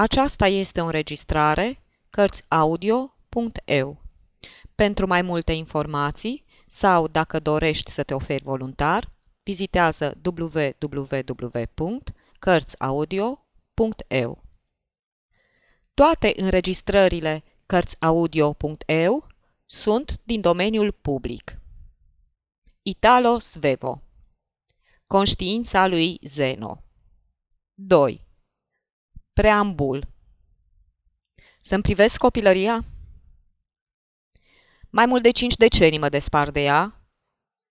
Aceasta este o înregistrare Cărțiaudio.eu. Pentru mai multe informații sau dacă dorești să te oferi voluntar, vizitează www.cărțiaudio.eu. Toate înregistrările Cărțiaudio.eu sunt din domeniul public. Italo Svevo Conștiința lui Zeno 2. Preambul Să-mi privesc copilăria? Mai mult de cinci decenii mă despar de ea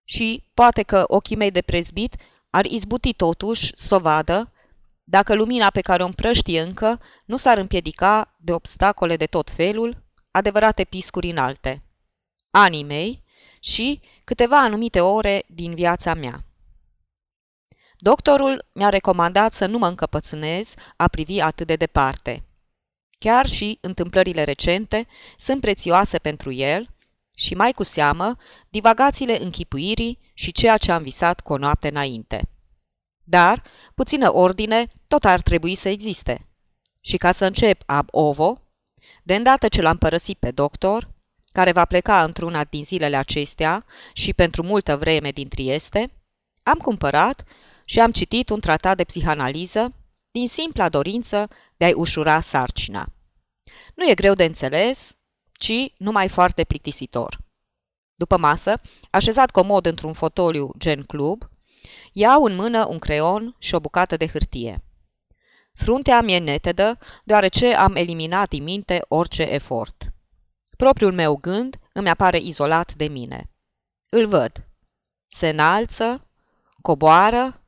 și poate că ochii mei de prezbit ar izbuti totuși să o vadă dacă lumina pe care o împrăștie încă nu s-ar împiedica de obstacole de tot felul, adevărate piscuri înalte, anii mei și câteva anumite ore din viața mea. Doctorul mi-a recomandat să nu mă încăpățânez a privi atât de departe. Chiar și întâmplările recente sunt prețioase pentru el și mai cu seamă divagațiile închipuirii și ceea ce am visat cu o noapte înainte. Dar puțină ordine tot ar trebui să existe. Și ca să încep ab ovo, de îndată ce l-am părăsit pe doctor, care va pleca într-una din zilele acestea și pentru multă vreme din Trieste, am cumpărat și am citit un tratat de psihanaliză din simpla dorință de a-i ușura sarcina. Nu e greu de înțeles, ci numai foarte plictisitor. După masă, așezat comod într-un fotoliu gen club, iau în mână un creion și o bucată de hârtie. Fruntea mi-e netedă, deoarece am eliminat din minte orice efort. Propriul meu gând îmi apare izolat de mine. Îl văd. Se înalță, coboară,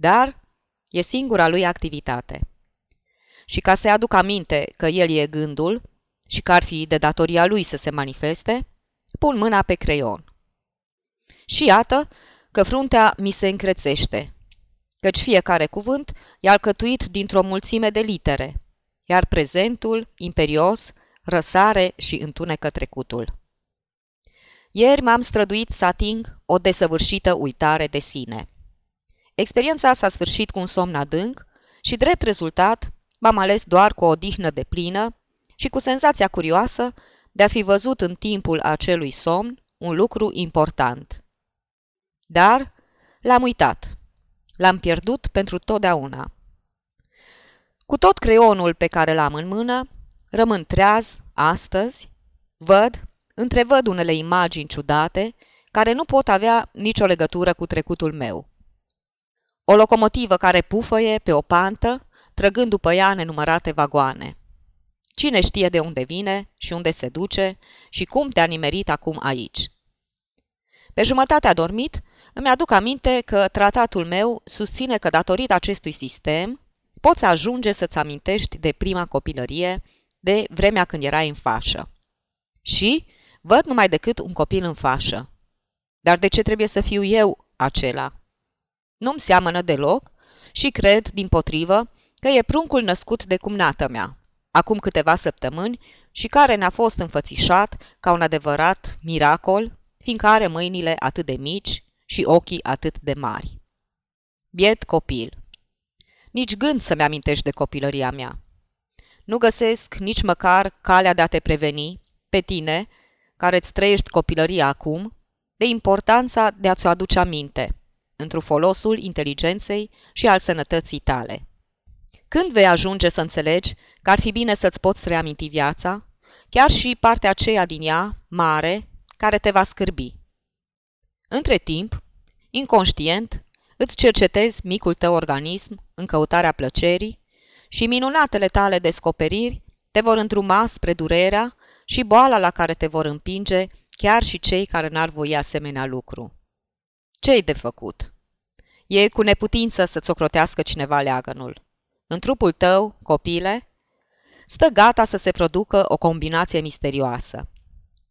dar e singura lui activitate. Și ca să aduc aminte că el e gândul și că ar fi de datoria lui să se manifeste, pun mâna pe creion. Și iată că fruntea mi se încrețește, căci fiecare cuvânt e alcătuit dintr-o mulțime de litere, iar prezentul, imperios, răsare și întunecă trecutul. Ieri m-am străduit să ating o desăvârșită uitare de sine – Experiența s-a sfârșit cu un somn adânc și, drept rezultat, m-am ales doar cu o odihnă de plină și cu senzația curioasă de a fi văzut în timpul acelui somn un lucru important. Dar l-am uitat. L-am pierdut pentru totdeauna. Cu tot creionul pe care l-am în mână, rămân treaz astăzi, văd, întrevăd unele imagini ciudate care nu pot avea nicio legătură cu trecutul meu. O locomotivă care pufăie pe o pantă, trăgând după ea nenumărate vagoane. Cine știe de unde vine și unde se duce și cum te-a nimerit acum aici? Pe jumătate adormit, îmi aduc aminte că tratatul meu susține că datorită acestui sistem poți ajunge să-ți amintești de prima copilărie, de vremea când erai în fașă. Și văd numai decât un copil în fașă. Dar de ce trebuie să fiu eu acela? Nu-mi seamănă deloc și cred, din potrivă, că e pruncul născut de cumnată mea, acum câteva săptămâni, și care ne-a fost înfățișat ca un adevărat miracol, fiindcă are mâinile atât de mici și ochii atât de mari. Biet copil. Nici gând să-mi amintești de copilăria mea. Nu găsesc nici măcar calea de a te preveni, pe tine, care îți trăiești copilăria acum, de importanța de a-ți o aduce aminte – într folosul inteligenței și al sănătății tale. Când vei ajunge să înțelegi că ar fi bine să-ți poți reaminti viața, chiar și partea aceea din ea, mare, care te va scârbi? Între timp, inconștient, îți cercetezi micul tău organism în căutarea plăcerii și minunatele tale descoperiri te vor îndruma spre durerea și boala la care te vor împinge chiar și cei care n-ar voi asemenea lucru. Ce-i de făcut? E cu neputință să-ți ocrotească cineva leagănul. În trupul tău, copile, stă gata să se producă o combinație misterioasă.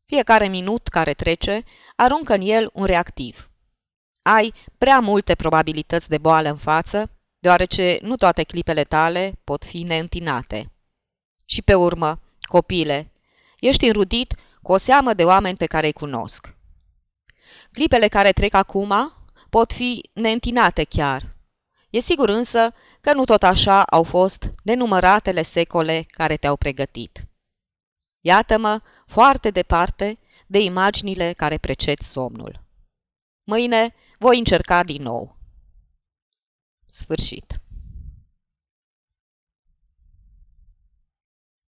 Fiecare minut care trece aruncă în el un reactiv. Ai prea multe probabilități de boală în față, deoarece nu toate clipele tale pot fi neîntinate. Și pe urmă, copile, ești înrudit cu o seamă de oameni pe care îi cunosc. Clipele care trec acum pot fi neîntinate chiar. E sigur însă că nu tot așa au fost nenumăratele secole care te-au pregătit. Iată-mă foarte departe de imaginile care preced somnul. Mâine voi încerca din nou. Sfârșit.